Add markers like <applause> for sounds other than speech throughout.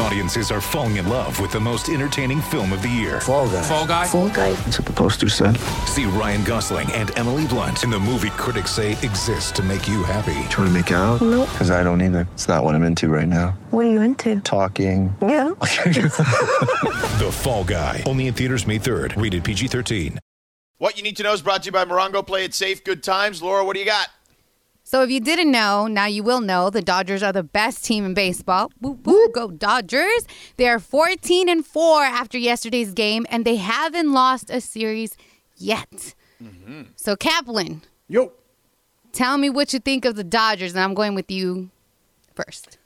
Audiences are falling in love with the most entertaining film of the year. Fall guy. Fall guy. Fall guy. That's what the poster said. See Ryan Gosling and Emily Blunt in the movie critics say exists to make you happy. Trying to make it out? Nope. Because I don't either. It's not what I'm into right now. What are you into? Talking. Yeah. <laughs> The Fall Guy. Only in theaters May 3rd. Rated PG-13. What you need to know is brought to you by Morongo. Play it safe. Good times. Laura, what do you got? So if you didn't know, now you will know the Dodgers are the best team in baseball. Woo woo, go Dodgers. They are 14 and 4 after yesterday's game and they haven't lost a series yet. Mm-hmm. So Kaplan, Yo. tell me what you think of the Dodgers and I'm going with you first.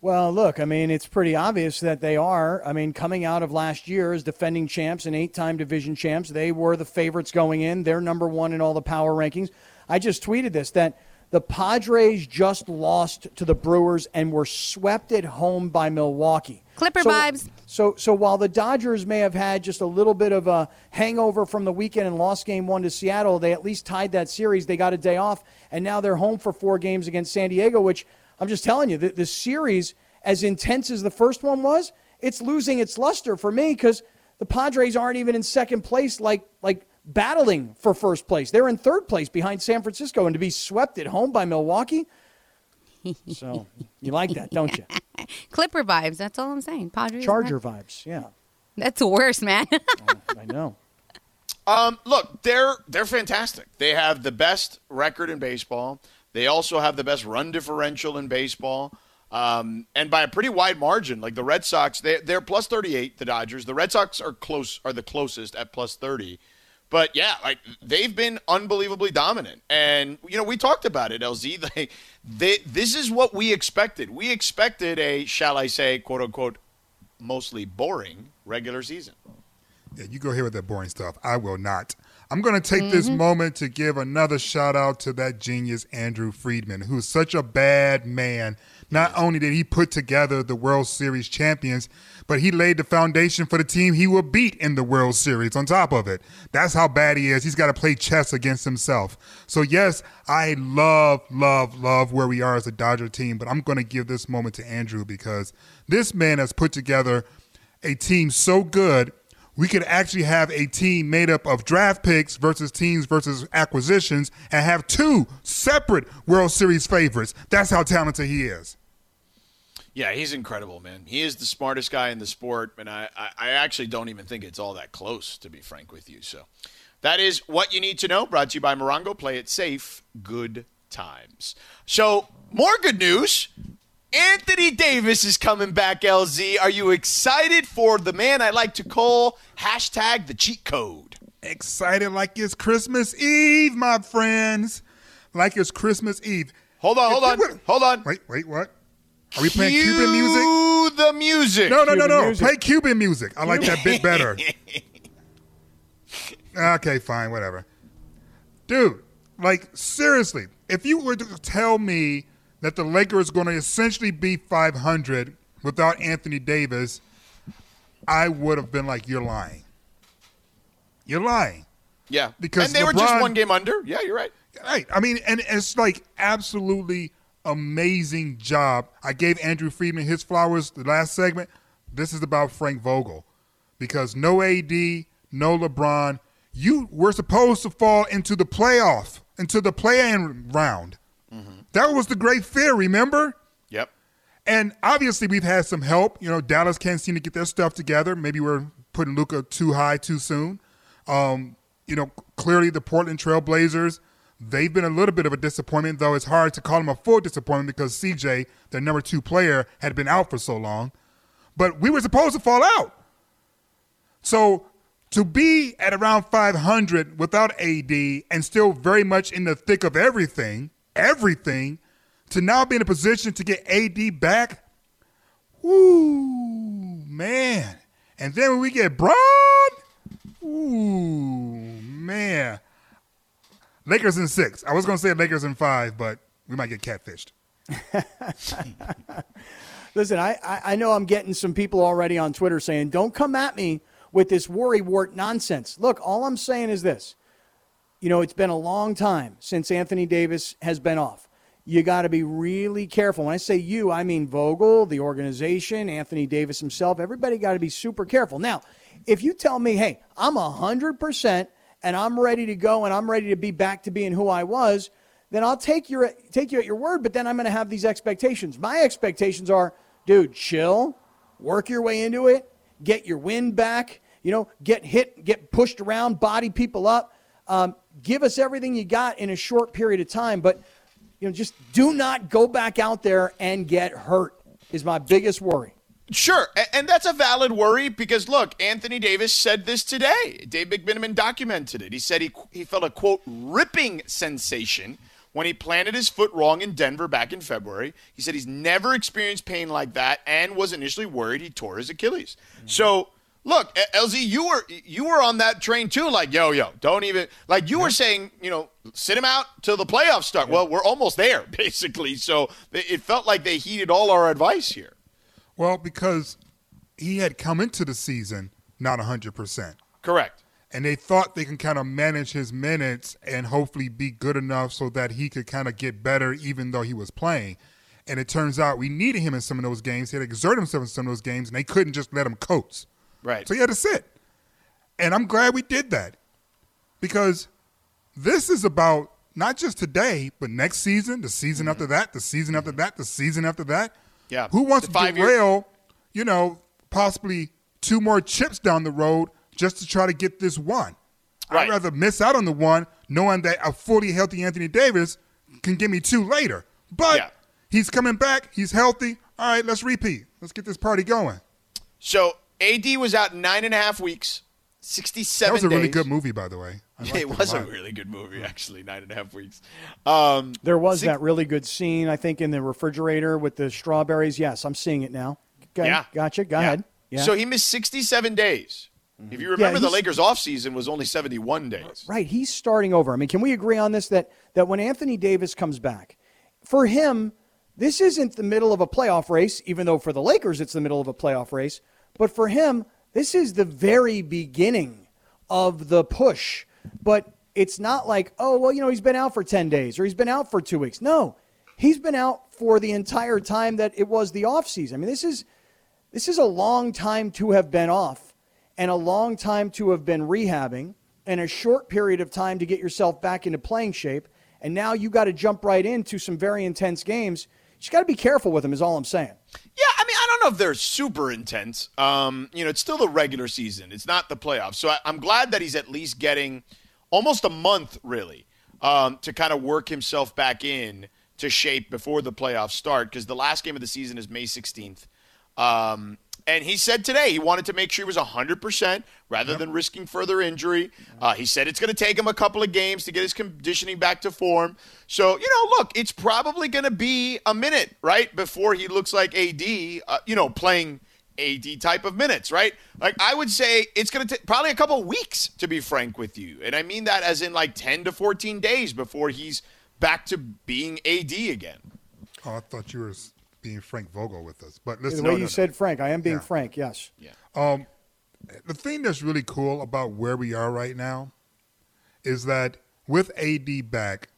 Well, look, I mean, it's pretty obvious that they are. I mean, coming out of last year as defending champs and eight time division champs, they were the favorites going in. They're number one in all the power rankings. I just tweeted this that the Padres just lost to the Brewers and were swept at home by Milwaukee. Clipper So- vibes. So, so while the Dodgers may have had just a little bit of a hangover from the weekend and lost game one to Seattle, they at least tied that series. They got a day off, and now they're home for four games against San Diego. Which I'm just telling you, the, the series, as intense as the first one was, it's losing its luster for me because the Padres aren't even in second place, like like battling for first place. They're in third place behind San Francisco, and to be swept at home by Milwaukee. So <laughs> you like that, don't you? <laughs> Clipper vibes, that's all I'm saying. Padres. Charger vibes, yeah. That's worse, man. <laughs> I know. Um, look, they're they're fantastic. They have the best record in baseball. They also have the best run differential in baseball, um, and by a pretty wide margin. Like the Red Sox, they they're plus thirty eight. The Dodgers, the Red Sox are close, are the closest at plus thirty. But yeah, like they've been unbelievably dominant, and you know we talked about it, LZ. <laughs> They, they this is what we expected. We expected a, shall I say, quote unquote, mostly boring regular season. Yeah, you go here with that boring stuff. I will not. I'm going to take this mm-hmm. moment to give another shout out to that genius Andrew Friedman, who's such a bad man. Not only did he put together the World Series champions, but he laid the foundation for the team he will beat in the World Series on top of it. That's how bad he is. He's got to play chess against himself. So, yes, I love, love, love where we are as a Dodger team, but I'm going to give this moment to Andrew because this man has put together a team so good we could actually have a team made up of draft picks versus teams versus acquisitions and have two separate World Series favorites. That's how talented he is. Yeah, he's incredible, man. He is the smartest guy in the sport, and I, I, I actually don't even think it's all that close, to be frank with you. So that is what you need to know. Brought to you by Morongo. Play it safe. Good times. So more good news. Anthony Davis is coming back, LZ. Are you excited for the man I like to call hashtag the cheat code? Excited like it's Christmas Eve, my friends. Like it's Christmas Eve. Hold on, hold on, hold on. Wait, wait, what? Are we playing Cue Cuban music? the music. No, no, no, Cuban no. music. Play Cuban music. I like that bit better. <laughs> okay, fine, whatever. Dude, like seriously, if you were to tell me that the Lakers are going to essentially be 500 without Anthony Davis, I would have been like, "You're lying. You're lying." Yeah, Because and they were just one game under. Yeah, you're right. Right. I mean, and it's like absolutely amazing job. I gave Andrew Friedman his flowers the last segment. This is about Frank Vogel because no AD, no LeBron. You were supposed to fall into the playoff, into the play-in round. That was the great fear, remember? Yep. And obviously, we've had some help. You know, Dallas can't seem to get their stuff together. Maybe we're putting Luka too high too soon. Um, you know, clearly the Portland Trail Blazers, they've been a little bit of a disappointment, though it's hard to call them a full disappointment because CJ, their number two player, had been out for so long. But we were supposed to fall out. So to be at around 500 without AD and still very much in the thick of everything, everything, to now be in a position to get AD back, woo, man. And then when we get Bron, ooh, man. Lakers in six. I was going to say Lakers in five, but we might get catfished. <laughs> Listen, I, I, know I'm getting some people already on Twitter saying, don't come at me with this worry wart nonsense. Look, all I'm saying is this. You know, it's been a long time since Anthony Davis has been off. You got to be really careful. When I say you, I mean Vogel, the organization, Anthony Davis himself. Everybody got to be super careful. Now, if you tell me, hey, I'm 100% and I'm ready to go and I'm ready to be back to being who I was, then I'll take your take you at your word, but then I'm going to have these expectations. My expectations are, dude, chill, work your way into it, get your wind back, you know, get hit, get pushed around, body people up. Um, give us everything you got in a short period of time, but you know, just do not go back out there and get hurt is my biggest worry. Sure, and that's a valid worry because look, Anthony Davis said this today. Dave McMenamin documented it. He said he he felt a quote ripping sensation when he planted his foot wrong in Denver back in February. He said he's never experienced pain like that and was initially worried he tore his Achilles. Mm-hmm. So look, LZ, you were you were on that train too. Like, yo, yo, don't even like you were saying, you know, sit him out till the playoffs start. Well, we're almost there, <laughs> basically. So it felt like they heeded all our advice here. Well, because he had come into the season not 100%. Correct. And they thought they can kind of manage his minutes and hopefully be good enough so that he could kind of get better even though he was playing. And it turns out we needed him in some of those games. He had to exert himself in some of those games, and they couldn't just let him coach. Right. So he had to sit. And I'm glad we did that because this is about not just today, but next season, the season mm-hmm. after that, the season after that, the season after that. Yeah. Who wants to derail, you know, possibly two more chips down the road just to try to get this one? Right. I'd rather miss out on the one knowing that a fully healthy Anthony Davis can give me two later. But yeah. he's coming back. He's healthy. All right, let's repeat. Let's get this party going. So AD was out nine and a half weeks, 67 That was a days. really good movie, by the way. It was a, a, really good movie, actually, nine and a half weeks. Um, there was six, that really good scene, I think, in the refrigerator with the strawberries. Yes, I'm seeing it now. Okay, yeah. Gotcha. Go yeah. ahead. Yeah. So he missed 67 days. Mm-hmm. If you remember, yeah, the Lakers' offseason was only 71 days. Right. He's starting over. I mean, can we agree on this that, that when Anthony Davis comes back, for him, this isn't the middle of a playoff race, even though for the Lakers it's the middle of a playoff race. But for him, this is the very beginning of the push. But it's not like, oh, well, you know, he's been out for 10 days or he's been out for two weeks. No, he's been out for the entire time that it was the offseason. I mean, this is this is a long time to have been off and a long time to have been rehabbing and a short period of time to get yourself back into playing shape. And now you got to jump right into some very intense games. You got to be careful with him, is all I'm saying. Yeah, I mean, I don't know if they're super intense. Um, you know, it's still the regular season. It's not the playoffs. So I, am glad that he's at least getting almost a month, really, um, to kind of work himself back in to shape before the playoffs start. Because the last game of the season is May 16th. Um, and he said today he wanted to make sure he was 100% rather yep. than risking further injury. Uh, he said it's going to take him a couple of games to get his conditioning back to form. So, you know, look, it's probably going to be a minute, right, before he looks like AD, uh, you know, playing AD type of minutes, right? Like, I would say it's going to take probably a couple weeks, to be frank with you. And I mean that as in like 10 to 14 days before he's back to being AD again. Oh, I thought you were being Frank Vogel with us. But listen, the way no, you no, said no. Frank, I am being yeah. Frank. Yes. Yeah. Um, the thing that's really cool about where we are right now is that with AD back,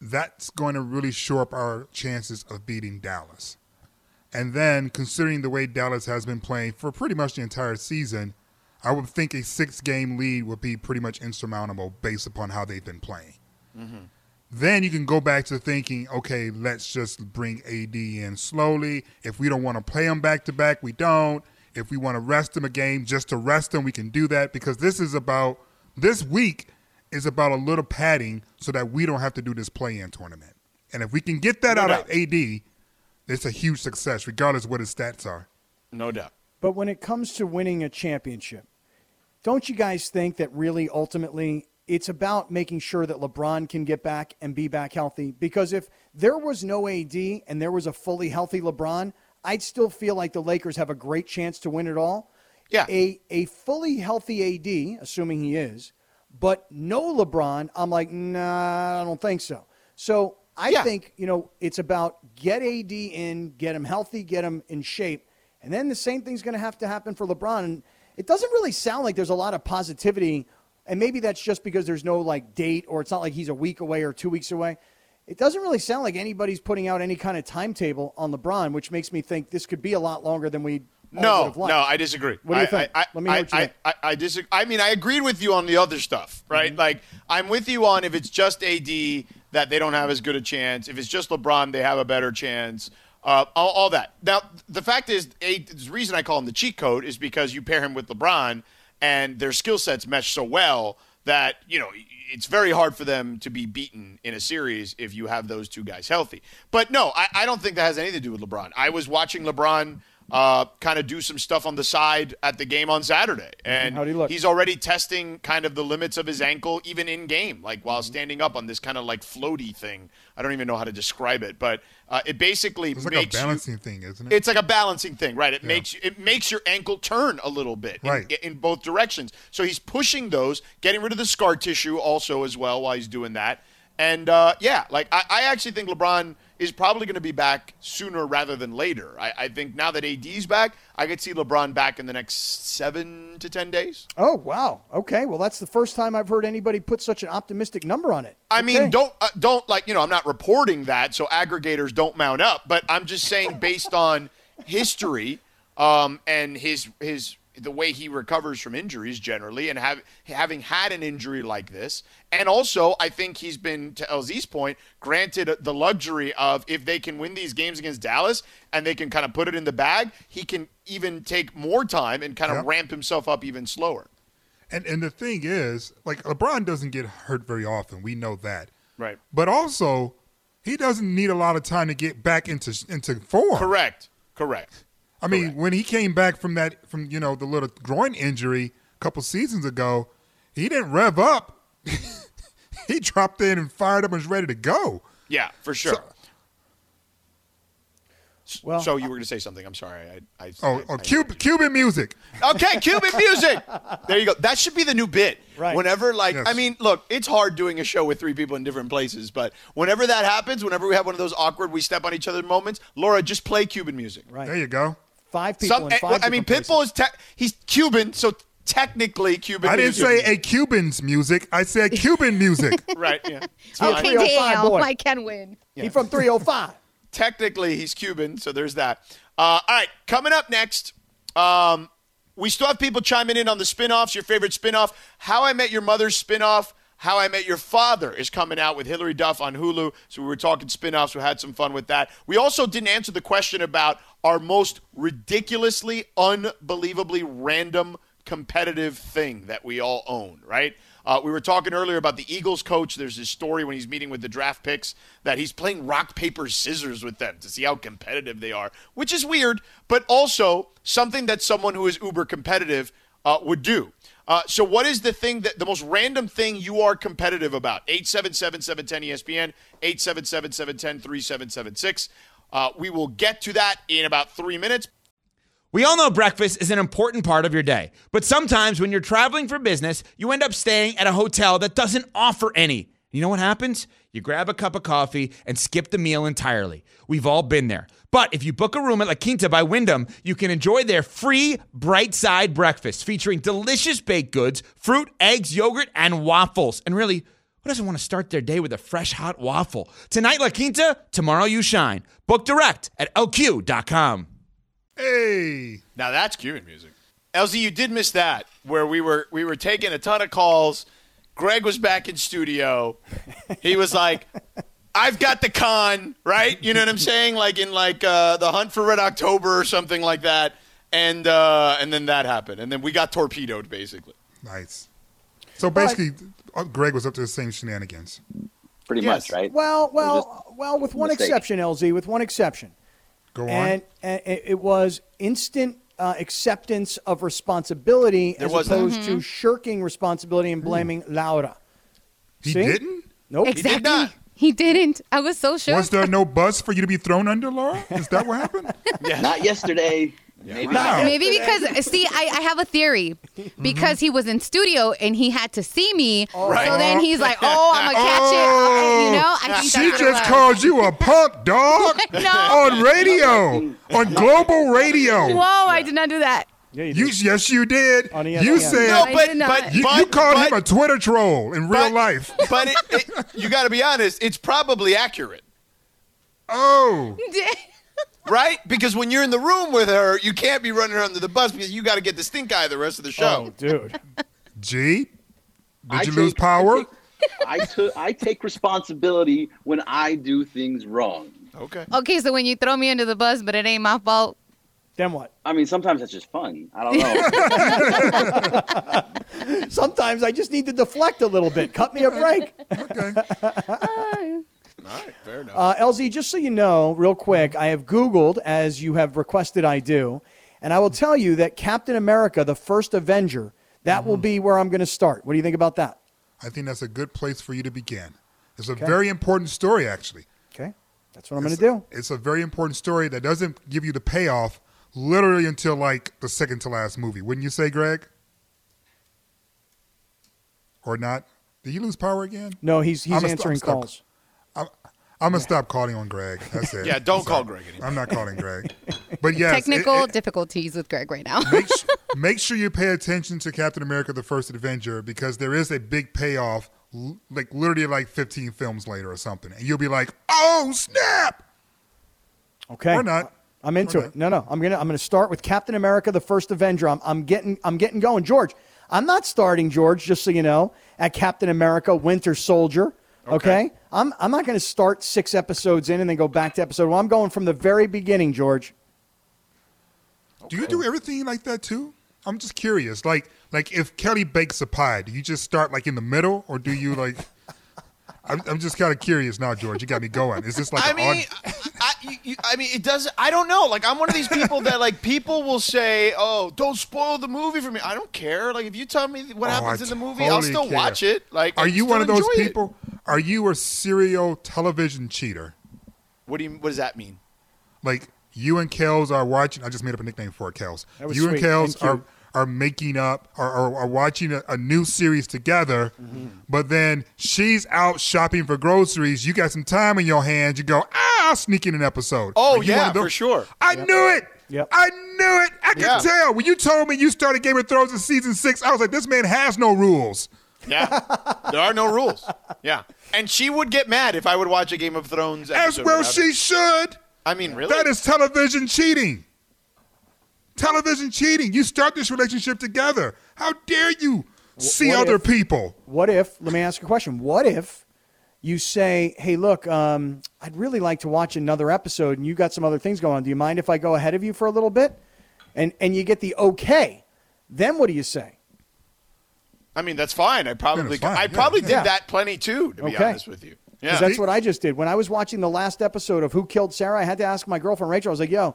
that's going to really shore up our chances of beating Dallas. And then, considering the way Dallas has been playing for pretty much the entire season, I would think a six game lead would be pretty much insurmountable based upon how they've been playing. Mm-hmm. Then you can go back to thinking, okay, let's just bring AD in slowly. If we don't want to play him back to back, we don't. If we want to rest him a game just to rest him, we can do that because this is about this week is about a little padding so that we don't have to do this play-in tournament. And if we can get that no out doubt. of AD, it's a huge success, regardless of what his stats are. No doubt. But when it comes to winning a championship, don't you guys think that really ultimately it's about making sure that LeBron can get back and be back healthy. Because if there was no AD and there was a fully healthy LeBron, I'd still feel like the Lakers have a great chance to win it all. Yeah. A, a fully healthy AD, assuming he is, but no LeBron, I'm like, nah, I don't think so. So I yeah. think, you know, it's about get AD in, get him healthy, get him in shape. And then the same thing's going to have to happen for LeBron. And it doesn't really sound like there's a lot of positivity. And maybe that's just because there's no like date, or it's not like he's a week away or two weeks away. It doesn't really sound like anybody's putting out any kind of timetable on LeBron, which makes me think this could be a lot longer than we. No, would have liked. no, I disagree. What do you I, think? I, I, Let me know I, what you I, think. I, I disagree. I mean, I agreed with you on the other stuff, right? Mm-hmm. Like, I'm with you on if it's just AD that they don't have as good a chance. If it's just LeBron, they have a better chance. Uh, all, all that. Now, the fact is, a, the reason I call him the cheat code is because you pair him with LeBron, and their skill sets mesh so well that you know it's very hard for them to be beaten in a series if you have those two guys healthy. But no, I, I don't think that has anything to do with LeBron. I was watching LeBron uh, kind of do some stuff on the side at the game on Saturday, and How'd he look? he's already testing kind of the limits of his ankle, even in game, like while Mm-hmm. standing up on this kind of like floaty thing. I don't even know how to describe it, but uh, it basically It's like a makes you- balancing thing, isn't it? it's like a balancing thing, right? It makes it makes your ankle turn a little bit in, Right. in both directions. So he's pushing those, getting rid of the scar tissue also as well while he's doing that. And uh, yeah, like I, I actually think LeBron is probably going to be back sooner rather than later. I, I think now that AD's back, I could see LeBron back in the next seven to ten days. Oh wow. Okay. Well, that's the first time I've heard anybody put such an optimistic number on it. I mean, don't uh, don't like you know. I'm not reporting that, so aggregators don't mount up. But I'm just saying, based on history um, and his his the way he recovers from injuries generally, and have having had an injury like this, and also I think he's been to LZ's point granted the luxury of if they can win these games against Dallas and they can kind of put it in the bag, he can even take more time and kind of Yep. ramp himself up even slower. And and the thing is, like LeBron doesn't get hurt very often. We know that. Right. But also, he doesn't need a lot of time to get back into into form. Correct. Correct. I mean, when he came back from that from you know the little groin injury a couple seasons ago, he didn't rev up. <laughs> he dropped in and fired up and was ready to go. Yeah, for sure. So- Well, so you were going to say something. I'm sorry. I, I Oh, I- oh I- Cuban, Cuban music. Okay, Cuban <laughs> music. There you go. That should be the new bit. Right. Whenever, like, Yes. I mean, look, it's hard doing a show with three people in different places, but whenever that happens, whenever we have one of those awkward, we step on each other moments, Laura, just play Cuban music. Right. There you go. Five people Some, in five I mean, Pitbull places. is te- he's Cuban, so technically Cuban. I didn't music. say a Cuban's music. I said Cuban music. <laughs> right. Yeah. It's Oh, fine. three five damn, boy. I can win. He's from 305. <laughs> technically he's Cuban, so there's that. Uh, all right, coming up next, um, we still have people chiming in on the spin-offs, your favorite spin-off. How I Met Your Mother's spin-off, How I Met Your Father is coming out with Hilary Duff on Hulu. So we were talking spin-offs, we had some fun with that. We also didn't answer the question about our most ridiculously, unbelievably random competitive thing that we all own, right? Uh, we were talking earlier about the Eagles coach. There's this story when he's meeting with the draft picks that he's playing rock, paper, scissors with them to see how competitive they are, which is weird, but also something that someone who is uber competitive uh, would do. Uh, so, what is the thing that the most random thing you are competitive about? 877 710 ESPN, 877 710 3776. Uh, We will get to that in about three minutes. We all know breakfast is an important part of your day, but sometimes when you're traveling for business, you end up staying at a hotel that doesn't offer any. You know what happens? You grab a cup of coffee and skip the meal entirely. We've all been there. But if you book a room at La Quinta by Wyndham, you can enjoy their free bright side breakfast featuring delicious baked goods, fruit, eggs, yogurt, and waffles. And really, who doesn't want to start their day with a fresh hot waffle? Tonight, La Quinta, tomorrow, you shine. Book direct at lq.com. Hey. Now that's Cuban music. LZ, you did miss that where we were we were taking a ton of calls. Greg was back in studio. He was like, "I've got the con, right? You know what I'm saying? Like in like uh, the Hunt for Red October or something like that." And uh, and then that happened, and then we got torpedoed basically. Nice. So basically, uh, Greg was up to the same shenanigans. pretty Yes. much, right? Well, well, well, with one mistake. exception, LZ, with one exception. Go on. And, and it it was instant uh, acceptance of responsibility as was that. opposed to shirking responsibility and blaming Laura. he see? didn't? Nope. Exactly. not. He didn't. I was so sure. Was there <laughs> no bus for you to be thrown under, Laura? Is that what happened? <laughs> Not yesterday. Maybe Wow. Maybe because see, I, I have a theory. Because he was in studio and he had to see me, oh. Right. so then he's like, "Oh, oh I'm gonna catch it." Oh. You know, I think She that's what it just called you a punk, dog. <laughs> No. On radio. on global radio. Whoa, I did not do that. Yeah, you You yes, you did. Oh, On E You oh, said No, I but did but you, but, you called but, him a Twitter troll in real but- life. <laughs> But it, it, you got to be honest. It's probably accurate, Oh, <laughs> right? Because when you're in the room with her, you can't be running her under the bus because you got to get the stink eye the rest of the show. Oh, dude. <laughs> G. Did I you lose take- power? I took I take responsibility when I do things wrong. Okay. Okay, so when you throw me under the bus, but it ain't my fault. Then what? I mean, sometimes that's just fun. I don't know. <laughs> Sometimes I just need to deflect a little bit. Cut me a break. Okay. <laughs> All right. Fair enough. Uh, LZ, just so you know, real quick, I have Googled, as you have requested I do, and I will tell you that Captain America, the first Avenger, that will be where I'm going to start. What do you think about that? I think that's a good place for you to begin. It's a very important story, actually. Okay. That's what I'm going to do. It's a very important story that doesn't give you the payoff literally until like the second to last movie. Wouldn't you say, Greg? Or not? Did you lose power again? No, he's, he's I'm a- answering I'm stuck. calls. I'm, I'm gonna stop calling on Greg. That's <laughs> it. Yeah, don't I'm call. Greg anymore. I'm not calling Greg. But <laughs> yes, Technical it- difficulties with Greg right now. make, su- <laughs> make sure you pay attention to Captain America: The First Avenger because there is a big payoff, l- like literally like 15 films later or something, and you'll be like, "Oh snap!" Okay. Or not. Uh, I'm into Or it. No, no. I'm gonna I'm gonna start with Captain America: The First Avenger. I'm, I'm getting I'm getting going, George. I'm not starting, George. Just so you know, at Captain America: Winter Soldier. Okay. I'm I'm not going to start six episodes in and then go back to episode one. I'm going from the very beginning, George. Do you do everything like that too? I'm just curious. Like, like if Kelly bakes a pie, do you just start like in the middle, or do you like? I'm, I'm just kind of curious now, George. You got me going. Is this like? I an mean, odd- I, you, you, I mean, it does. I don't know. Like, I'm one of these people that like people will say, "Oh, don't spoil the movie for me." I don't care. Like, if you tell me what Oh, happens I in the movie, I'll still care. watch it. Like, are I you one of those enjoy it. people? Are you a serial television cheater? What do you? What does that mean? Like you and Kels are watching. I just made up a nickname for it, Kels. That was You and. Kels Thank you. are are making up or are, are watching a, a new series together. Mm-hmm. But then she's out shopping for groceries. You got some time in your hands. You go, ah, I'll sneak in an episode. Oh Are you one yeah, of those- for sure. I knew it. Yep. I knew it. I could Yeah. tell when you told me you started Game of Thrones in season six. I was like, this man has no rules. Yeah, there are no rules. Yeah, and she would get mad if I would watch a Game of Thrones As well, she it. should. I mean, really? That is television cheating. Television cheating. You start this relationship together. How dare you see what other if- people? What if? Let me ask you a question. What if you say, "Hey, look, um, I'd really like to watch another episode, and you got some other things going on. Do you mind if I go ahead of you for a little bit?" And and you get the okay. Then what do you say? I mean, that's fine. I probably, it's fine, I yeah, probably did Yeah. that plenty too. To be Okay. honest with you. Yeah. That's what I just did. When I was watching the last episode of Who Killed Sara, I had to ask my girlfriend Rachel. I was like, "Yo,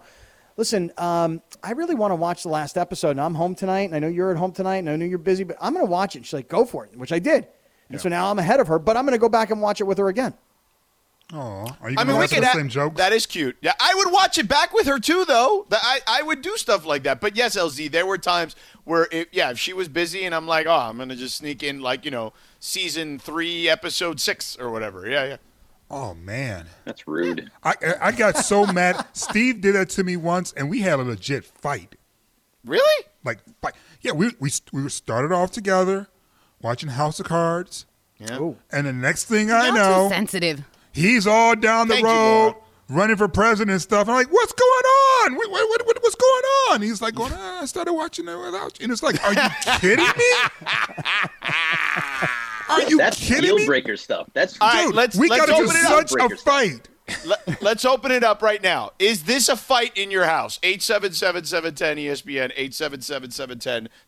listen, um, I really want to watch the last episode, and I'm home tonight, and I know you're at home tonight, and I know you're busy, but I'm going to watch it." She's like, "Go for it," which I did. And so now I'm ahead of her, but I'm going to go back and watch it with her again. Oh, are you I going mean, to we answer could. the same jokes? That is cute. Yeah, I would watch it back with her too, though. That I, I would do stuff like that. But yes, LZ, there were times where, it, yeah, if she was busy and I'm like, oh, I'm gonna just sneak in like you know season three, episode six or whatever. Yeah, yeah. Oh man, That's rude. I I I got so mad. <laughs> Steve did that to me once, and we had a legit fight. Really? Like fight. Yeah, we we we started off together, watching House of Cards, Yeah. Ooh. and the next thing I Y'all know, too sensitive. He's all down the Thank road Laura. running for president and stuff. I'm like, what's going on? What, what, what, what- what's going on? He's like, going, <laughs> ah, I started watching it without you. And it's like, are you kidding me? <laughs> Are you That's kidding deal breaker stuff. That's All right, Dude, let's- we let's got into open it up. such a fight. Let, let's open it up right now. Is this a fight in your house? 877-710 ESPN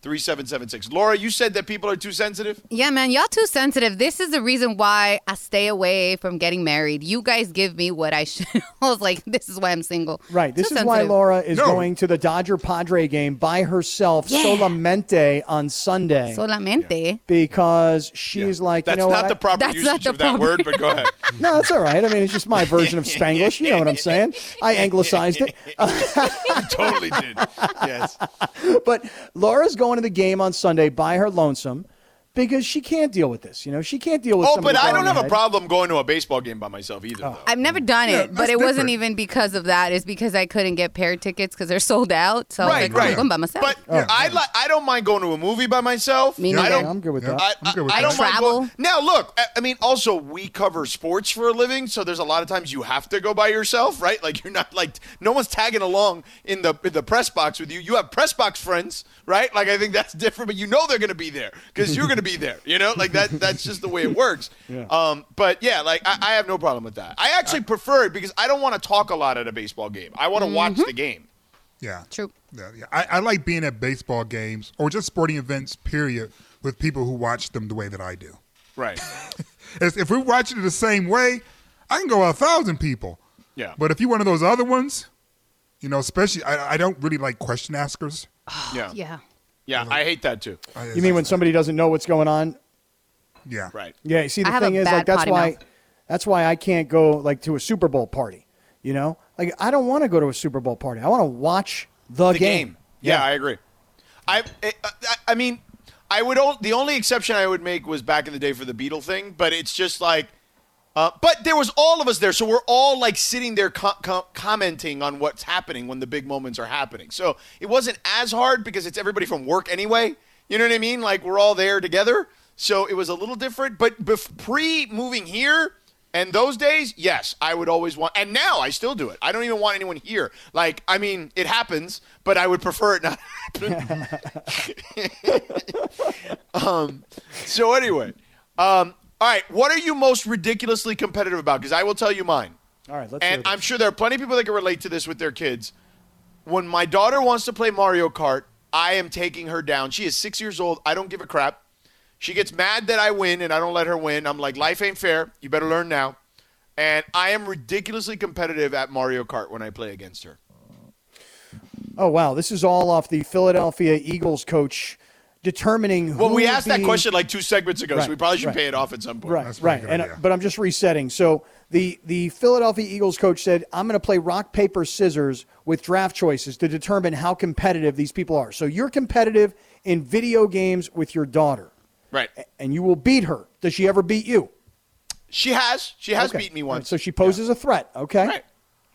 877-710-3776. Laura, you said that people are too sensitive. Yeah, man, y'all too sensitive. This is the reason why I stay away from getting married. You guys give me what I <laughs> should. I was like, this is why I'm single. Right. This Too is why. Laura is No. going to the Dodger Padre game by herself, Yeah. solamente on Sunday, Solamente. because she's like, That's you know not what? the proper That's usage not the of that word, but go ahead. <laughs> No, that's all right. I mean, it's just my <laughs> version of Spanglish. You know what I'm saying? I anglicized it. <laughs> totally did. Yes. But Laura's going to the game on Sunday by her lonesome because she can't deal with this. You know, she can't deal with. Oh, but I don't have a problem going to a baseball game by myself either. Though. I've never done Yeah, it, but that's it wasn't even because of that. It's because I couldn't get pair tickets because they're sold out. So I was Right, like, oh, right. I'm going by myself. But oh, I li- I don't mind going to a movie by myself. Me I don't, I'm good with that. I, I'm good with I, I that. don't mind Travel. going- Now, look, I, I mean, also we cover sports for a living, so there's a lot of times you have to go by yourself, right? Like you're not like no one's tagging along in the in the press box with you. You have press box friends, right? Like I think that's different, but you know they're going to be there because you're going to be there. You know, like that. <laughs> That's just the way it works. Um, but yeah, like I, I have no problem with that. I actually prefer it because I don't want to talk a lot at a baseball game. I want to watch the game. Yeah. True. Yeah, yeah. I, I like being at baseball games or just sporting events, period, with people who watch them the way that I do. Right. <laughs> If we're watching it the same way, I can go a thousand people. Yeah. But if you're one of those other ones, you know, especially, I, I don't really like question askers. Yeah. yeah. Yeah. I hate that too. I- You mean when somebody doesn't know what's going on? Yeah. Right. Yeah. See, the I have thing a is, bad like, that's potty why, mouth. that's why I can't go like to a Super Bowl party. You know, like I don't want to go to a Super Bowl party. I want to watch the, the game. Yeah, Yeah. I agree. I, eh, uh, I, I mean, I would. o- The only exception I would make was back in the day for the Beatle thing, but it's just like. Uh, but there was all of us there, so we're all like sitting there co- co- commenting on what's happening when the big moments are happening. So it wasn't as hard because it's everybody from work anyway. You know what I mean? Like we're all there together, so it was a little different. But bef- pre moving here and those days, yes, I would always want. And now I still do it. I don't even want anyone here. Like I mean, it happens, but I would prefer it not happen. <laughs> <laughs> um. So anyway, um. All right, what are you most ridiculously competitive about? Because I will tell you mine. All right, let's. And. I'm sure there are plenty of people that can relate to this with their kids. When my daughter wants to play Mario Kart, I am taking her down. She is six years old. I don't give a crap. She gets mad that I win and I don't let her win. I'm like, life ain't fair. You better learn now. And I am ridiculously competitive at Mario Kart when I play against her. Oh wow, this is all off the Philadelphia Eagles coach determining who. Well, we would asked that question like two segments ago, Right, so we probably should right. pay it off at some point. Right, That's right. And uh, idea. but I'm just resetting. So the the Philadelphia Eagles coach said, "I'm going to play rock paper scissors with draft choices to determine how competitive these people are." So you're competitive in video games with your daughter, Right. and you will beat her. Does she ever beat you? She has. She has Okay. beaten me All right, once. So she poses a threat. Okay. Right.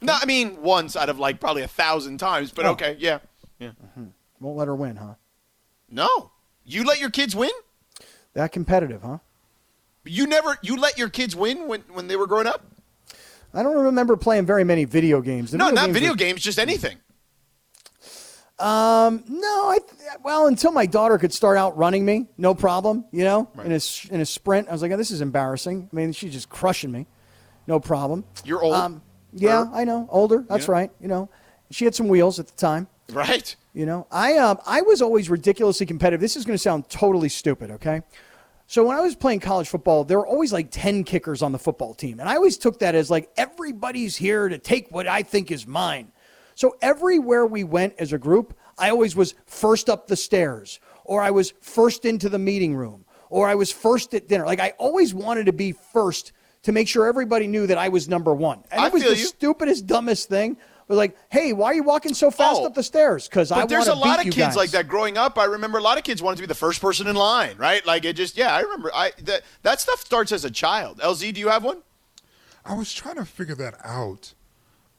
No, I mean once out of like probably a thousand times, but Oh. okay, yeah. Yeah. Mm-hmm. Won't let her win, huh? No. You let your kids win? That competitive, huh? You never you let your kids win when, when they were growing up? I don't remember playing very many video games. The No, not games video were- games, just anything. Um, no, I well until my daughter could start out running me, no problem. You know, in a in a sprint, I was like, oh, this is embarrassing. I mean, she's just crushing me, no problem. You're old. Um, yeah, I know, older. That's Yeah. right. You know, she had some wheels at the time. Right? You know, I um, I was always ridiculously competitive. This is going to sound totally stupid, okay? So when I was playing college football, there were always like ten kickers on the football team, and I always took that as like everybody's here to take what I think is mine. So everywhere we went as a group, I always was first up the stairs, or I was first into the meeting room, or I was first at dinner. Like I always wanted to be first to make sure everybody knew that I was number one. And I it was the you. stupidest, dumbest thing. Was like, hey, why are you walking so fast Oh, up the stairs? Because I But there's to a lot of kids guys. like that growing up. I remember a lot of kids wanted to be the first person in line, right? Like it just yeah, I remember I that that stuff starts as a child. LZ, do you have one? I was trying to figure that out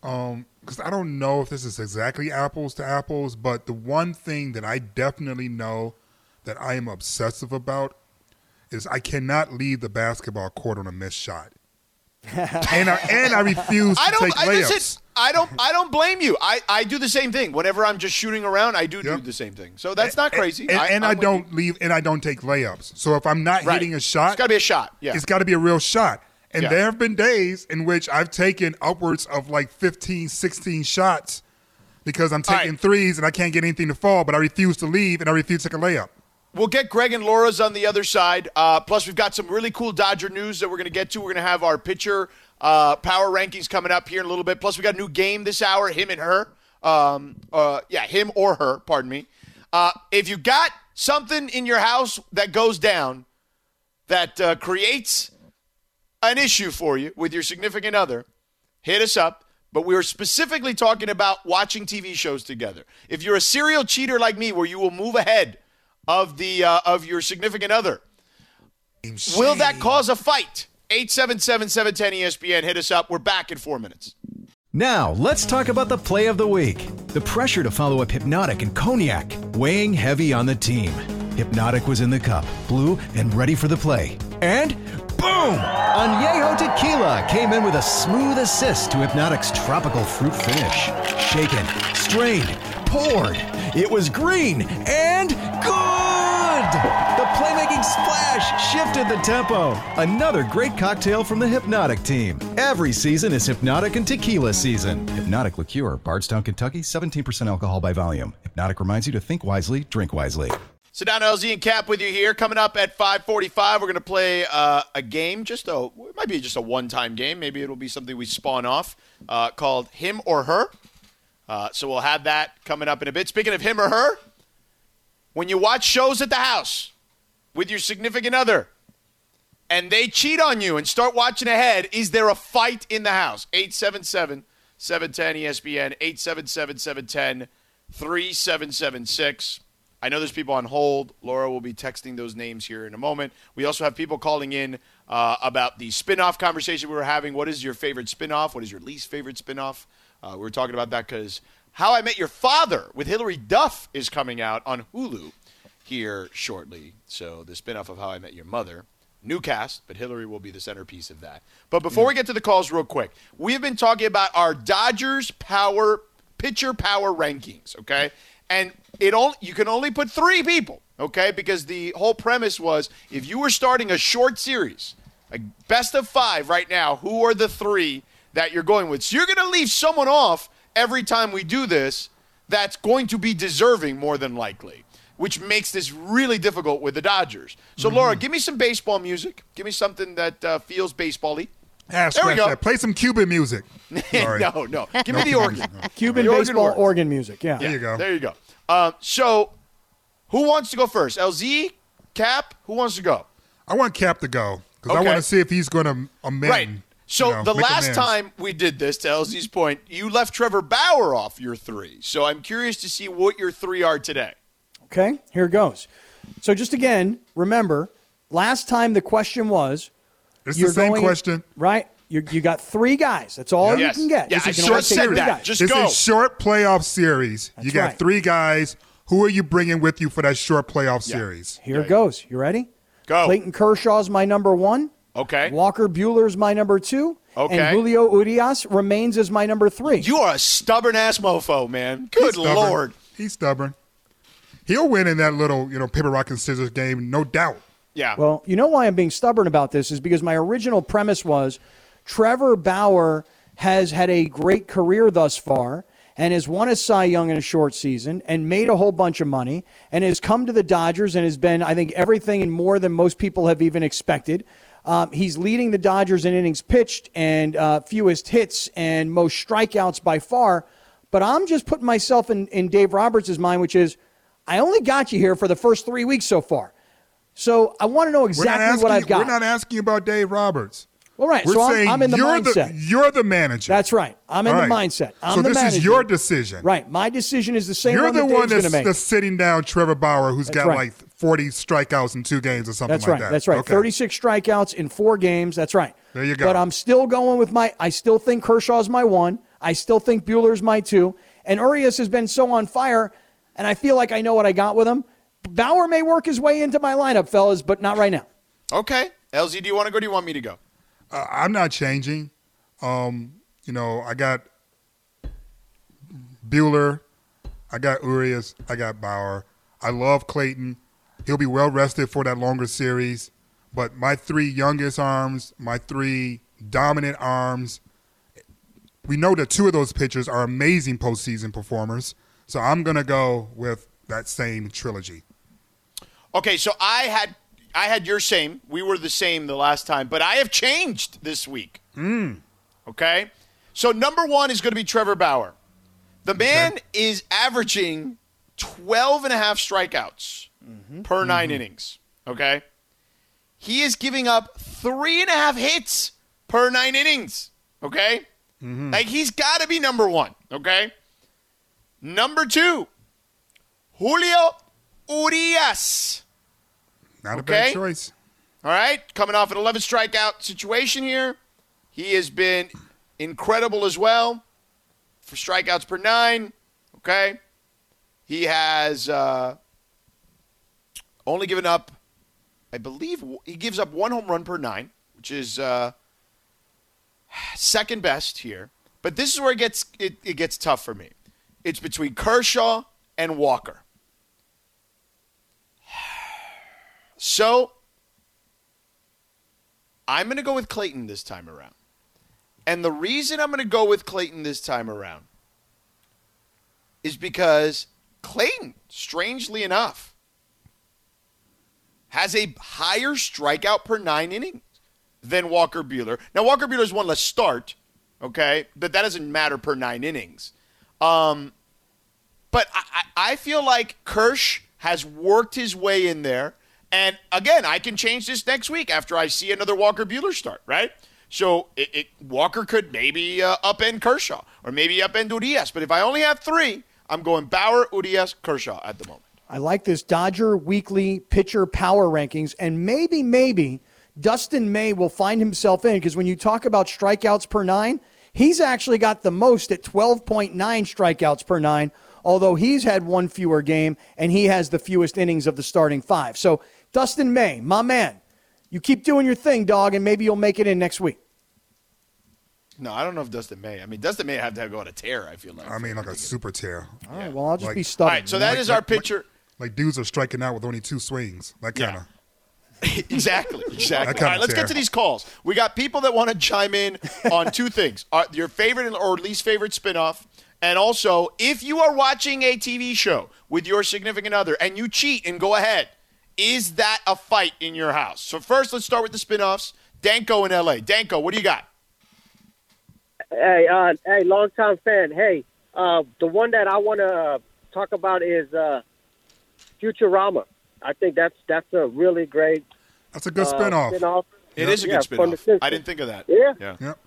um, because I don't know if this is exactly apples to apples, but the one thing that I definitely know that I am obsessive about is I cannot leave the basketball court on a missed shot, and I and I refuse <laughs> to I don't take I, layups. listen, I don't I don't blame you. I, I do the same thing. Whenever I'm just shooting around, I do do the same thing. So that's not crazy. and, and I, I'm don't you. leave, and I don't take layups. So if I'm not Right. hitting a shot, It's got to be a shot. Yeah. it's got to be a real shot. And Yeah. there have been days in which I've taken upwards of like 15, 16 shots because I'm taking right. threes and I can't get anything to fall, but I refuse to leave and I refuse to take a layup. We'll get Greg and Laura's on the other side. Uh, plus, we've got some really cool Dodger news that we're going to get to. We're going to have our pitcher uh, power rankings coming up here in a little bit. Plus, we got a new game this hour, him and her. Um, uh, yeah, him or her, pardon me. Uh, if you got something in your house that goes down that uh, creates an issue for you with your significant other, hit us up. But we were specifically talking about watching TV shows together. If you're a serial cheater like me, where you will move ahead of the uh, of your significant other, Will that cause a fight? 877 710 ESPN. Hit us up. We're back in four minutes. Now, let's talk about the play of the week. The pressure to follow up Hypnotic and Cognac, weighing heavy on the team. Hypnotic was in the cup, blue, and ready for the play. And boom! Añejo Tequila came in with a smooth assist to Hypnotic's tropical fruit finish. Shaken, strained, poured. It was green and good! Splash shifted the tempo. Another great cocktail from the Hypnotic team. Every season is Hypnotic and Tequila season. Hypnotic Liqueur, Bardstown, Kentucky, 17% alcohol by volume. Hypnotic reminds you to think wisely, drink wisely. Sit down, LZ and Kap with you here. Coming up at 5:45, we're going to play uh, a game. Just a it might be just a one-time game. Maybe it'll be something we spawn off uh, called Him or Her. Uh, so we'll have that coming up in a bit. Speaking of him or her, when you watch shows at the house with your significant other and they cheat on you and start watching ahead, is there a fight in the house? 877 710 ESPN, 877 710 3776. I know there's people on hold. Laura will be texting those names here in a moment. We also have people calling in uh, about the spin-off conversation we were having. What is your favorite spin-off? What is your least favorite spin-off? Uh, we were talking about that because How I Met Your Father with Hilary Duff is coming out on Hulu here shortly. So the spin-off of How I Met Your Mother. New cast, but Hilary will be the centerpiece of that. But before mm. we get to the calls, real quick, we have been talking about our Dodgers power pitcher power rankings, okay? And it only you can only put three people, okay? Because the whole premise was if you were starting a short series, a best of five right now, who are the three that you're going with? So you're going to leave someone off every time we do this that's going to be deserving more than likely, which makes this really difficult with the Dodgers. So, Laura, give me some baseball music. Give me something that uh, feels baseball-y. Ah, there we go. that. Play some Cuban music. <laughs> No, no. Give No me the organ. music. Cuban The organ baseball works. organ music. Yeah. There you go. There you go. Um, so, who wants to go first? LZ, Kap, who wants to go? I want Kap to go because I want to see if he's going to amend. Right. So you know, the last time we did this, to LZ's point, you left Trevor Bauer off your three. So I'm curious to see what your three are today. Okay, here goes. So just again, remember, last time the question was It's you're the same going- question. right? You you got three guys. That's all Yes. you can get. Yeah, You I can short only take said three that. guys. Just it's go. a short playoff series. you got right. three guys. Who are you bringing with you for that short playoff series? Here it goes. You ready? Go. Clayton Kershaw's my number one. Okay. Walker Buehler's my number two. Okay. And Julio Urias remains as my number three. You are a stubborn ass mofo, man. Good He's stubborn. lord. He's stubborn. He'll win in that little, you know, paper rock and scissors game, no doubt. Yeah. Well, you know why I'm being stubborn about this is because my original premise was Trevor Bauer has had a great career thus far and has won a Cy Young in a short season and made a whole bunch of money and has come to the Dodgers and has been, I think, everything and more than most people have even expected. Um, he's leading the Dodgers in innings pitched and uh, fewest hits and most strikeouts by far. But I'm just putting myself in, in Dave Roberts' mind, which is I only got you here for the first three weeks so far. So I want to know exactly asking, what I've got. We're not asking about Dave Roberts. Well, right. We're so I'm, saying I'm in the you're mindset. the you're the manager. That's right. I'm in All the mindset. I'm so the this manager. is your decision. Right. My decision is the same You're one the that one that's, that's sitting down Trevor Bauer, who's That's got right. like 40 strikeouts in two games or something That's like right. that. That's right. Okay. 36 strikeouts in four games. That's right. There you go. But I'm still going with my. I still think Kershaw's my one. I still think Buehler's my two. And Urias has been so on fire, and I feel like I know what I got with him. Bauer may work his way into my lineup, fellas, but not right now. Okay. LZ, do you want to go? or Do you want me to go? Uh, I'm not changing. Um, you know, I got Buehler, I got Urias, I got Bauer. I love Clayton. He'll be well rested for that longer series. But my three youngest arms, my three dominant arms, we know that two of those pitchers are amazing postseason performers. So I'm gonna go with that same trilogy. Okay, so I had I had your same. We were the same the last time, but I have changed this week. Mm. Okay? So number 1 is going to be Trevor Bauer. The man is averaging 12 and a half strikeouts mm-hmm. per 9 mm-hmm. innings, okay? He is giving up three and a half hits per 9 innings, okay? Mm-hmm. Like he's got to be number 1, okay? Number 2, Julio Urias. Not a Okay. bad choice. All right, coming off an 11 strikeout situation here. He has been incredible as well for strikeouts per nine. Okay. He has uh, only given up, I believe, he gives up one home run per nine, which is uh, second best here. But this is where it gets it, it gets tough for me. It's between Kershaw and Walker. So I'm going to go with Clayton this time around. And the reason I'm going to go with Clayton this time around is because Clayton, strangely enough, has a higher strikeout per nine innings than Walker Buehler. Now, Walker Buehler's one less start, okay, but that doesn't matter per nine innings. Um, but I, I feel like Kersh has worked his way in there. And again, I can change this next week after I see another Walker Buehler start, right? So it, it, Walker could maybe uh, upend Kershaw or maybe upend Urias. But if I only have three, I'm going Bauer, Urias, Kershaw at the moment. I like this Dodger weekly pitcher power rankings, and maybe, maybe Dustin May will find himself in because when you talk about strikeouts per nine, he's actually got the most at 12.9 strikeouts per nine, although he's had one fewer game and he has the fewest innings of the starting five. So, Dustin May, my man, you keep doing your thing, dog, and maybe you'll make it in next week. No, I don't know if Dustin May. I mean, Dustin May have to go on a tear. I feel like. I mean, like a super tear. All right, well, I'll just Like- be stubborn. All right, so that is our pitcher. Like dudes are striking out with only two swings. That kind of. <laughs> exactly, exactly. All right, let's tear. get to these calls. We got people that want to chime in on two <laughs> things: uh, your favorite or least favorite spinoff, and also if you are watching a TV show with your significant other and you cheat and go ahead, is that a fight in your house? So first, let's start with the spinoffs. Danko in LA. Danko, what do you got? Hey, uh, hey, long time fan. Hey, uh, the one that I want to uh, talk about is uh, Futurama. I think that's that's a really great. That's a good uh, spinoff. spinoff. It is a Yeah, good from the spinoff. I didn't think of that. Yeah, Yeah. Yep.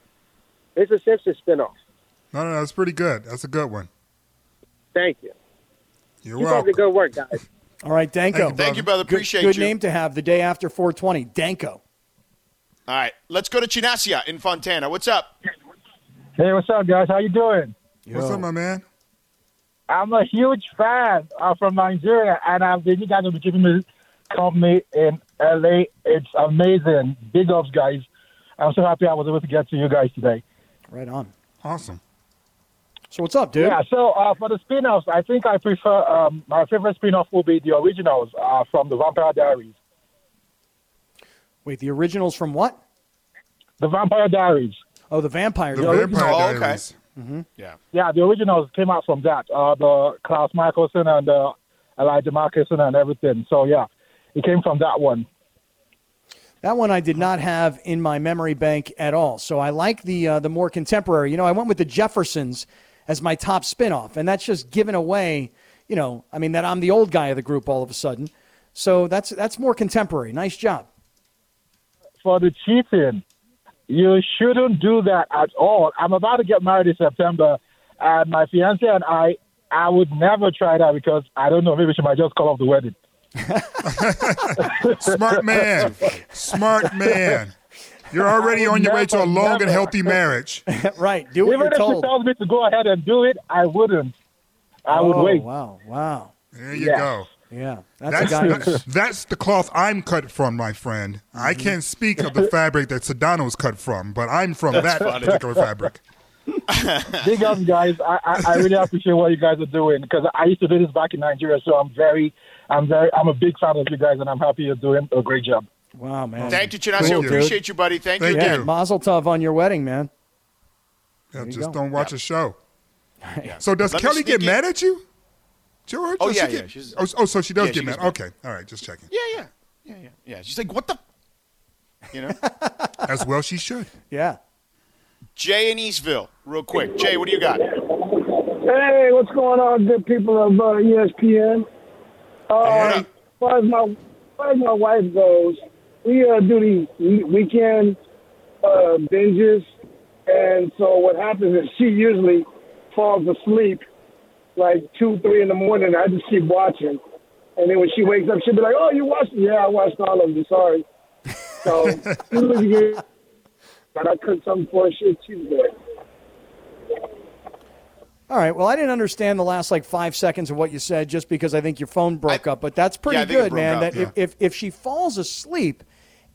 it's a Simpsons spinoff. No, no, no, that's pretty good. That's a good one. Thank you. You're Keep welcome. the good work, guys. <laughs> All right, Danko. Thank you, brother. Good- Appreciate good you. name to have the day after 420. Danko. All right, let's go to Chinasia in Fontana. What's up? Hey, what's up, guys? How you doing? What's up, my man? I'm a huge fan uh, from Nigeria, and I've been you guys have been keeping me company in LA. It's amazing. Big ups, guys. I'm so happy I was able to get to you guys today. Right on. Awesome. So what's up, dude? Yeah. So uh, for the spin-offs, I think I prefer um, my favorite spin-off will be the originals uh, from the Vampire Diaries. Wait, the originals from what? The Vampire Diaries. Oh, the Vampire. The Diaries. Vampire Oh, okay. Diaries. Mm-hmm. Yeah. Yeah, the originals came out from that. Uh, the Klaus Mikaelson and uh, Elijah Markinson and everything. So yeah, it came from that one. That one I did not have in my memory bank at all. So I like the uh, the more contemporary. You know, I went with the Jeffersons as my top spinoff, and that's just giving away. You know, I mean that I'm the old guy of the group all of a sudden. So that's that's more contemporary. Nice job. for the cheating. You shouldn't do that at all. I'm about to get married in September, and my fiance and I, I would never try that because I don't know. Maybe she might just call off the wedding. <laughs> Smart man. Smart man. You're already on your way to a Never, long and healthy marriage. <laughs> right. Do what Even you're if she tells me to go ahead and do it, I wouldn't. I would Oh, wait. Wow. Wow. There you Yeah. go. Yeah. That's, That's, a guy. the, <laughs> that's the cloth I'm cut from, my friend. I Mm-hmm. can't speak of the fabric that Sedano's cut from, but I'm from that funny. particular fabric. <laughs> Big up, guys. I, I, I really appreciate what you guys are doing because I used to do this back in Nigeria, so I'm very, I'm very, I'm a big fan of you guys, and I'm happy you're doing a great job. wow, man. Thank you, Chinasia. Thank you. Appreciate you, buddy. Thank, Thank you you. again. Yeah, Mazel Tov on your wedding, man. Yeah, you just go. don't watch Yeah. a show. Yeah. <laughs> So does Let Kelly get in- mad at you, George? Oh, Does she yeah, get- yeah, she's- oh, oh, so she does yeah, she get mad. gets mad. Okay, all right, just checking. Yeah, yeah, yeah, yeah, yeah. She's like, what the? You know. <laughs> As well, she should. Yeah. Jay in Eastville, real quick. Jay, what do you got? Hey, what's going on, good people of uh, ESPN? what Uh, up? as far as my, as far as my wife goes, we uh, do these we- weekend uh, binges, and so what happens is she usually falls asleep like two, three in the morning. I just keep watching, and then when she wakes up, she'll be like, "Oh, you watched? it? Yeah, I watched all of them. Sorry." So, as soon as you get, but I cook something for her. She's she's good. All right. Well, I didn't understand the last like five seconds of what you said just because I think your phone broke up. But that's pretty Yeah, I think it good, man. up, that yeah. if, if if she falls asleep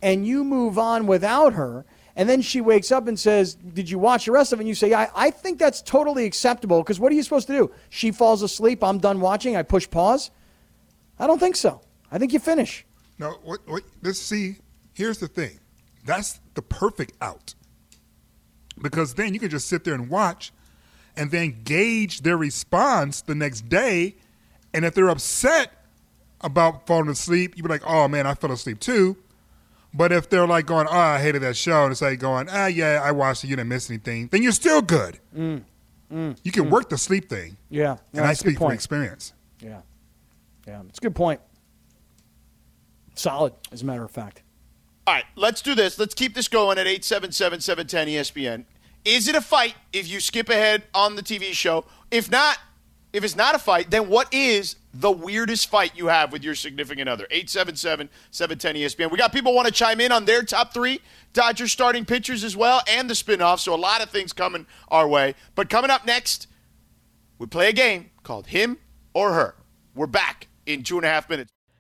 and you move on without her, and then she wakes up and says, "Did you watch the rest of it?" and you say, "I I think that's totally acceptable." Because what are you supposed to do? She falls asleep. I'm done watching. I push pause. I don't think so. I think you finish. No, what, what, let's see. Here's the thing. That's the perfect out. Because then you can just sit there and watch and then gauge their response the next day. And if they're upset about falling asleep, you'd be like, oh man, I fell asleep too. But if they're like going, oh, I hated that show, and it's like going, ah, yeah, I watched it, you didn't miss anything, then you're still good. Mm. Mm. You can work the sleep thing. Yeah. And I that's a good speak from experience. Yeah. Yeah. It's a good point. Solid, as a matter of fact. All right, let's do this. Let's keep this going at 877 710 ESPN. Is it a fight if you skip ahead on the TV show? If not, if it's not a fight, then what is the weirdest fight you have with your significant other? 877 710 ESPN. We got people want to chime in on their top three Dodgers starting pitchers as well and the spinoff. So a lot of things coming our way. But coming up next, we play a game called Him or Her. We're back in two and a half minutes.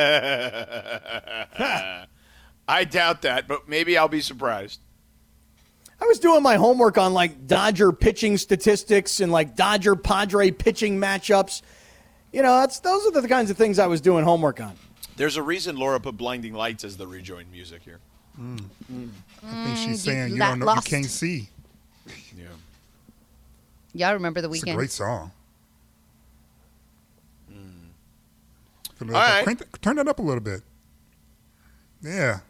<laughs> I doubt that, but maybe I'll be surprised. I was doing my homework on like Dodger pitching statistics and like Dodger Padre pitching matchups. You know, that's those are the kinds of things I was doing homework on. There's a reason Laura put Blinding Lights as the rejoin music here. I think Mm, she's you saying you got don't know, lost. you can't see. Yeah. Y'all remember the It's a Weeknd? great song. All like- right. crank that- turn that up a little bit. Yeah.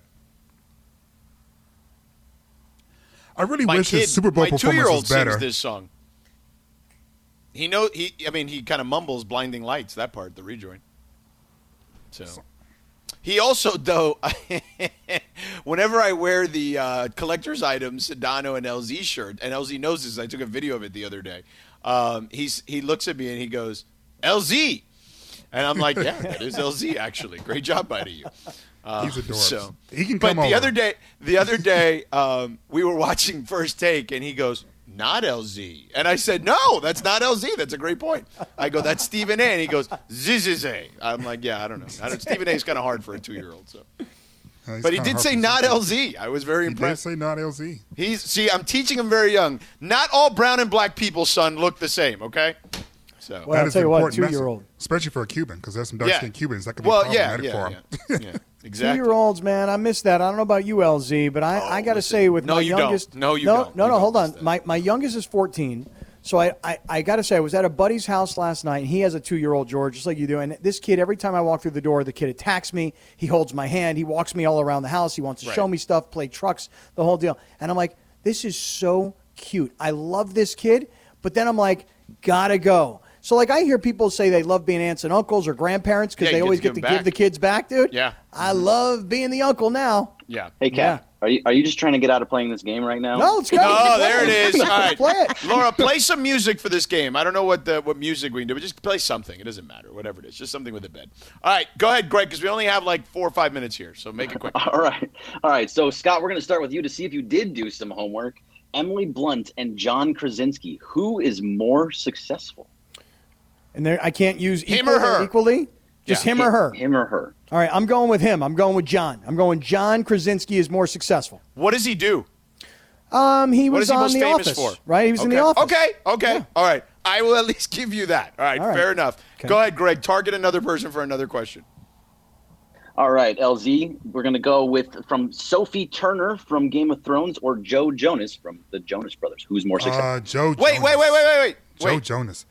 I really My wish kid, his Super Bowl my performance two-year-old was better. sings this song. He know he. I mean, he kind of mumbles "Blinding Lights" that part, the rejoin. So, he also though, <laughs> whenever I wear the uh, collector's items Sedano and LZ shirt, and LZ knows this. I took a video of it the other day. Um, he's he looks at me and he goes, "LZ," and I'm like, "Yeah, that is LZ. Actually, great job by you." Uh, He's adorbs. So He can but come the over. other day, the other day, um, we were watching First Take, and he goes, "Not LZ," and I said, "No, that's not LZ. That's a great point." I go, "That's Stephen A," and he goes, "Zizziz." I'm like, "Yeah, I don't know. I don't, Stephen A. is kind of hard for a two-year-old." So, Uh, he's but he did say not LZ. I was very He did say not LZ. He's see, I'm teaching him very young. Not all brown and black people, son, look the same. Okay. So Well, I'll is tell you an what, important two-year-old. especially for a Cuban, because there's some dark Yeah. skinned Cubans that could be well, yeah, problematic yeah, for yeah, him. <laughs> yeah, Two exactly. year olds, man, I miss that. I don't know about you, LZ, but I, I oh, got to say, with No, my you don't. No, you no, don't. no, You no. don't Hold miss on, my my youngest is 14, so I I, I got to say, I was at a buddy's house last night. and He has a two year old George, just like you do, and this kid, every time I walk through the door, the kid attacks me. He holds my hand. He walks me all around the house. He wants to Right. show me stuff, play trucks, the whole deal. And I'm like, this is so cute. I love this kid, but then I'm like, gotta go. So like I hear people say they love being aunts and uncles or grandparents because Yeah, they always get always to get give give the kids back, dude. Yeah. I mm-hmm. love being the uncle now. Yeah. Hey, Kat, are you are you just trying to get out of playing this game right now? No, it's good. Oh, there it is. All right, <laughs> Play it. Laura, play some music for this game. I don't know what the what music we can do, but just play something. It doesn't matter, whatever it is, just something with a bed. All right, go ahead, Greg, because we only have like four or five minutes here, so make it quick. <laughs> All right. All right. So, Scott, we're going to start with you to see if you did do some homework. Emily Blunt and John Krasinski, who is more successful? And there, I can't use Him equal or her? equally. Just him or her. Him or her? All right, I'm going with him. I'm going with John. I'm going John Krasinski is more successful. What does he do? Um, he What was is he on most The famous Office, for? right? He was in. The Office. Okay, okay, all right. I will at least give you that. All right, All right. fair enough. Okay. Go ahead, Greg. Target another person for another question. All right, LZ, we're going to go with from Sophie Turner from Game of Thrones or Joe Jonas from the Jonas Brothers. Who's more successful? Uh, Joe Wait, Jonas. wait, wait, wait, wait, wait. Joe Wait, Jonas.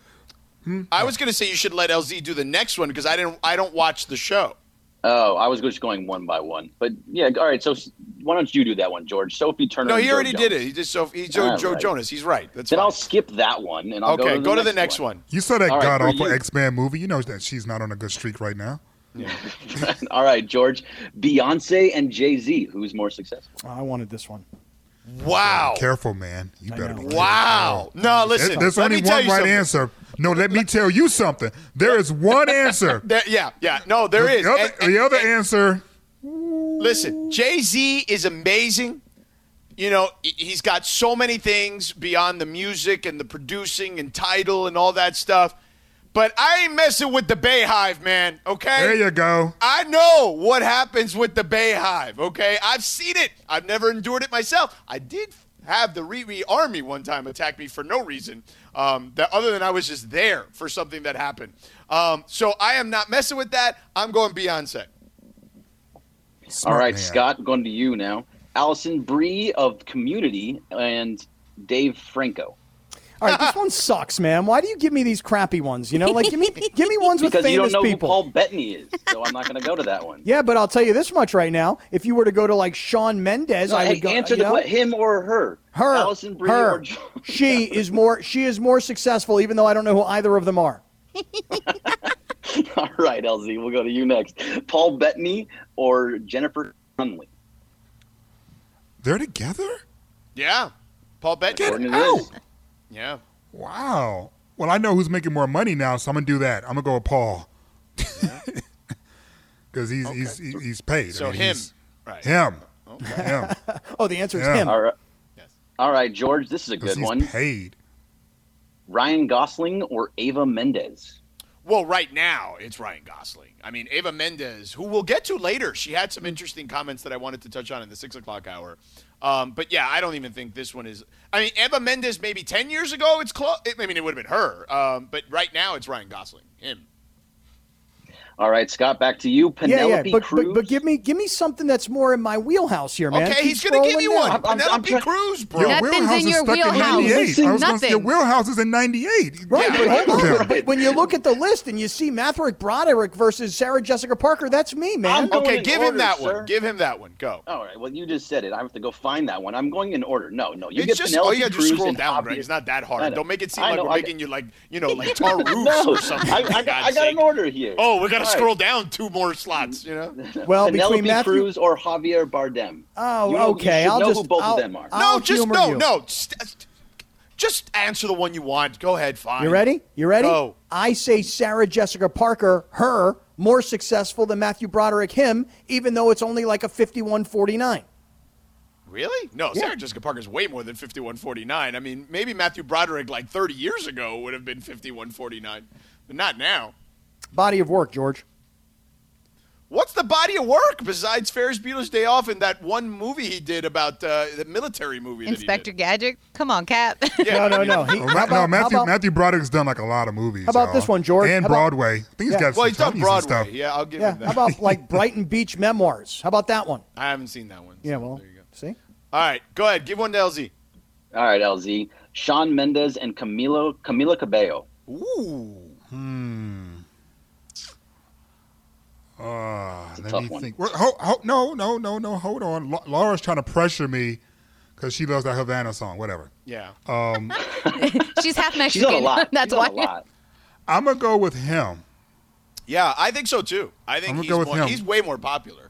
Mm-hmm. I was going to say you should let LZ do the next one because I didn't. I don't watch the show. Oh, I was just going one by one, but yeah. All right, so why don't you do that one, George? Sophie Turner. No, he Joe already Jonas. did it. He just so he's Joe, Joe right. Jonas. He's right. That's Then fine. I'll skip that one and I'll Okay, go to the, the next, next one. You saw that All right, god for awful. X Men movie. You know that she's not on a good streak right now. Yeah. <laughs> All right, George. Beyonce and Jay Z. Who's more successful? I wanted this one. Wow. Careful, man. You better be. Wow. No, listen. There- There's only one right something. answer. No, let me tell you something. There is one <laughs> answer. There, yeah, yeah. No, there the is. Other, And- and- the other answer. Listen, Jay Z is amazing. You know, he- he's got so many things beyond the music and the producing and title and all that stuff. But I ain't messing with the Beyhive, man. Okay. There you go. I know what happens with the Beyhive. Okay, I've seen it. I've never endured it myself. I did have the Riri Army one time attack me for no reason. Um, that other than I was just there for something that happened. Um, so I am not messing with that. I'm going Beyonce. All right, man. Scott, going to you now. Alison Brie of Community and Dave Franco. All right, this one sucks, man. Why do you give me these crappy ones? You know, like give me give me ones with Because you don't know people. who Paul Bettany is, so I'm not going to go to that one. Yeah, but I'll tell you this much right now: if you were to go to like Shawn Mendes, No, I hey, would go. answer the know, que- him or her. her, Alison Brie her. or Jo- she is more. She is more successful, even though I don't know who either of them are. <laughs> All right, LZ, we'll go to you next. Paul Bettany or Jennifer Connelly. They're together. Yeah, Paul Bettany. According to this. Yeah. Wow. Well, I know who's making more money now, so I'm gonna do that. I'm gonna go with Paul. Because <laughs> he's, he's he's he's paid. I So mean, him. he's- Right. Him. Him. <laughs> Oh, the answer is Yeah. him. All right. All right, George, this is a good he's one. paid. Ryan Gosling or Eva Mendes? Well, right now it's Ryan Gosling. I mean, Eva Mendes, who we'll get to later, she had some interesting comments that I wanted to touch on in the six o'clock hour. Um, but yeah, I don't even think this one is. I mean, Eva Mendes maybe ten years ago, it's close. I mean, it would have been her. Um, but right now, it's Ryan Gosling. Him. All right, Scott, back to you. Yeah, Penelope yeah, but, Cruz. but but give me give me something that's more in my wheelhouse here, man. Okay, Keep he's gonna give scrolling you down. one. I'm- I'm- Penelope I'm try- Cruz, bro. Your Nothing's wheelhouse in is your stuck in 98. I was gonna say, Nothing. your wheelhouse is in 98. Right, Yeah, but yeah, hold on. yeah. But when you look at the list and you see Matthew Broderick versus Sarah Jessica Parker, that's me, man. Okay, give order, him that sir. one. Give him that one. Go. All right. Well, you just said it. I have to go find that one. I'm going in order. No, no. You it's get just Penelope oh yeah, just Cruz scroll and down, Javier- right? It's not that hard. Don't make it seem like we're making you like you know <laughs> like tar roofs or something. I, got, God's I got sake. an order here. Oh, we got to All right. scroll down two more slots. You know. <laughs> Well, Penelope between Matthew, Cruz or Javier Bardem. oh, You know- okay, should I'll know just who both I'll, of them are. I'll no, just humor no, you. no. Uh, st- just answer the one you want. Go ahead. Fine. You ready? You ready? Go. I say Sarah Jessica Parker, her more successful than Matthew Broderick, him, even though it's only like a 51-49. Really? No, Yeah. Sarah Jessica Parker's way more than 5149. I mean, maybe Matthew Broderick like 30 years ago would have been 5149, but not now. Body of work, George. What's the body of work besides Ferris Bueller's Day Off and that one movie he did about uh, the military movie that Inspector Gadget. Come on, Kap. <laughs> Yeah, No, no, no. He, Oh, how Ma- about, no, Matthew about- Matthew Broderick's done like a lot of movies. How about y'all. this one, George? And How about- Broadway. I think he's Yeah. got Well, some he's done Broadway. stuff. Yeah, I'll give yeah, him that. how about <laughs> like Brighton Beach Memoirs? How about that one? I haven't seen that one. Yeah, well, there you go. see? All right, go ahead. Give one to LZ. All right, LZ. Shawn Mendes and Camilo Camila Cabello. Ooh. Hmm. Uh, a let me one. think. Well, ho, ho, no, no, no, no. Hold on. La- Laura's trying to pressure me because she loves that Havana song. Whatever. Yeah. Um, <laughs> She's half Mexican. She's Mexican. on a lot. <laughs> That's She's why. a lot. I'm gonna go with him. Yeah, I think so too. I think I'm he's, go with more, him. he's way more popular.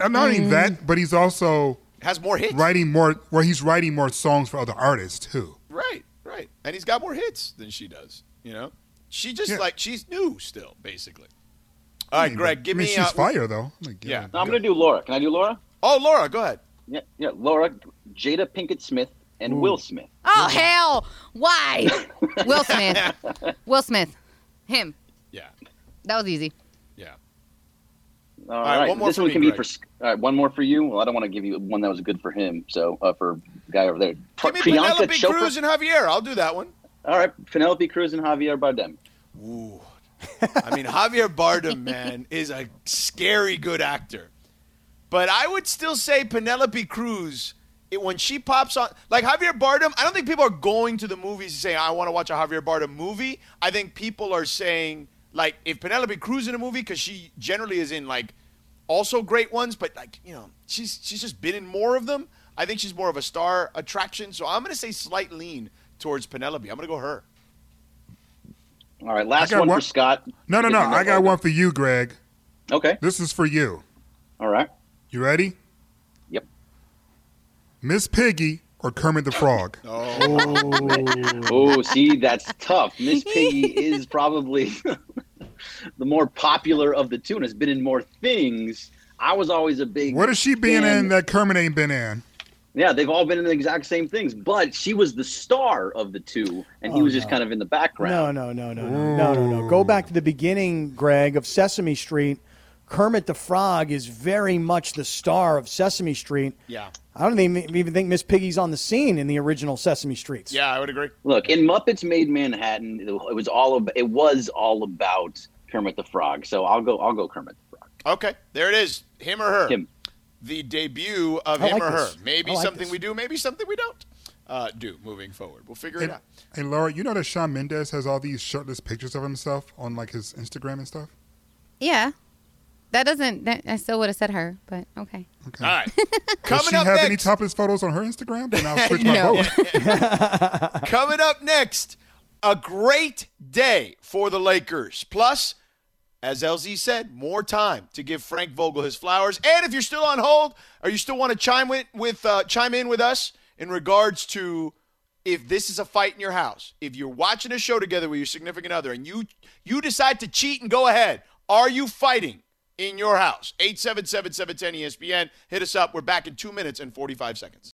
Uh, Not only Mm. that, but he's also Has more hits. writing more. Well, he's writing more songs for other artists too. Right, right. And he's got more hits than she does, you know? She just Yeah. like she's new still, basically. All right, Greg, but- give I mean, me she's uh, fire though. I'm like, Yeah. No, I'm going to do Laura. Can I do Laura? Oh, Laura, go ahead. Yeah, yeah. Laura, Jada Pinkett Smith and Will Smith. Oh hell! Why? <laughs> Will Smith. Will Smith. Him. Yeah. That was easy. Yeah. All right, right, one more this for one me, can be Greg. for. All right, one more for you. Well, I don't want to give you one that was good for him. So uh, for guy over there, Give me Priyanka Penelope Chopra. Cruz and Javier. I'll do that one. All right, Penelope Cruz and Javier Bardem. Ooh. I mean, Javier Bardem, man, is a scary good actor. But I would still say Penelope Cruz, it, when she pops on, like Javier Bardem, I don't think people are going to the movies saying, I want to watch a Javier Bardem movie. I think people are saying, like, if Penelope Cruz in a movie, because she generally is in, like, also great ones, but like you know, she's she's just been in more of them. I think she's more of a star attraction, so I'm going to say slight lean towards Penelope. I'm going to go her. All right, last one, one- for Scott. No, no, no. I got one for you, Greg. Okay. This is for you. All right. You ready? Yep. Miss Piggy or Kermit the Frog? <laughs> Oh. oh, see, that's tough. Miss <laughs> Piggy is probably <laughs> the more popular of the two and has been in more things. I was always a big. What is she being fan- in that Kermit ain't been in? Yeah, they've all been in the exact same things, but she was the star of the two, and he Oh, was just no. kind of in the background. No, no, no, no, no, no, no, no. Go back to the beginning, Greg, of Sesame Street. Kermit the Frog is very much the star of Sesame Street. Yeah. I don't even, even think Miss Piggy's on the scene in the original Sesame Streets. Yeah, I would agree. Look, in Muppets Made Manhattan, it was all about, it was all about Kermit the Frog. So I'll go I'll go Kermit the Frog. Okay, there it is. Him or her? Him. The debut of I him like or her. this. Maybe like something this. we do, maybe something we don't uh, do moving forward. We'll figure it out. and Laura, you know that Shawn Mendes has all these shirtless pictures of himself on like his Instagram and stuff. Yeah. That doesn't, that, I still would have said her, but okay. Okay. All right. <laughs> Does Coming she up have next. any topless photos on her Instagram? Then I'll <laughs> switch my vote. <laughs> Coming up next, a great day for the Lakers. Plus, as LZ said, more time to give Frank Vogel his flowers. And if you're still on hold, or you still want to chime with, with uh, chime in with us in regards to if this is a fight in your house, if you're watching a show together with your significant other, and you you decide to cheat and go ahead, are you fighting in your house? 877-710 ESPN. Hit us up. We're back in two minutes and 45 seconds.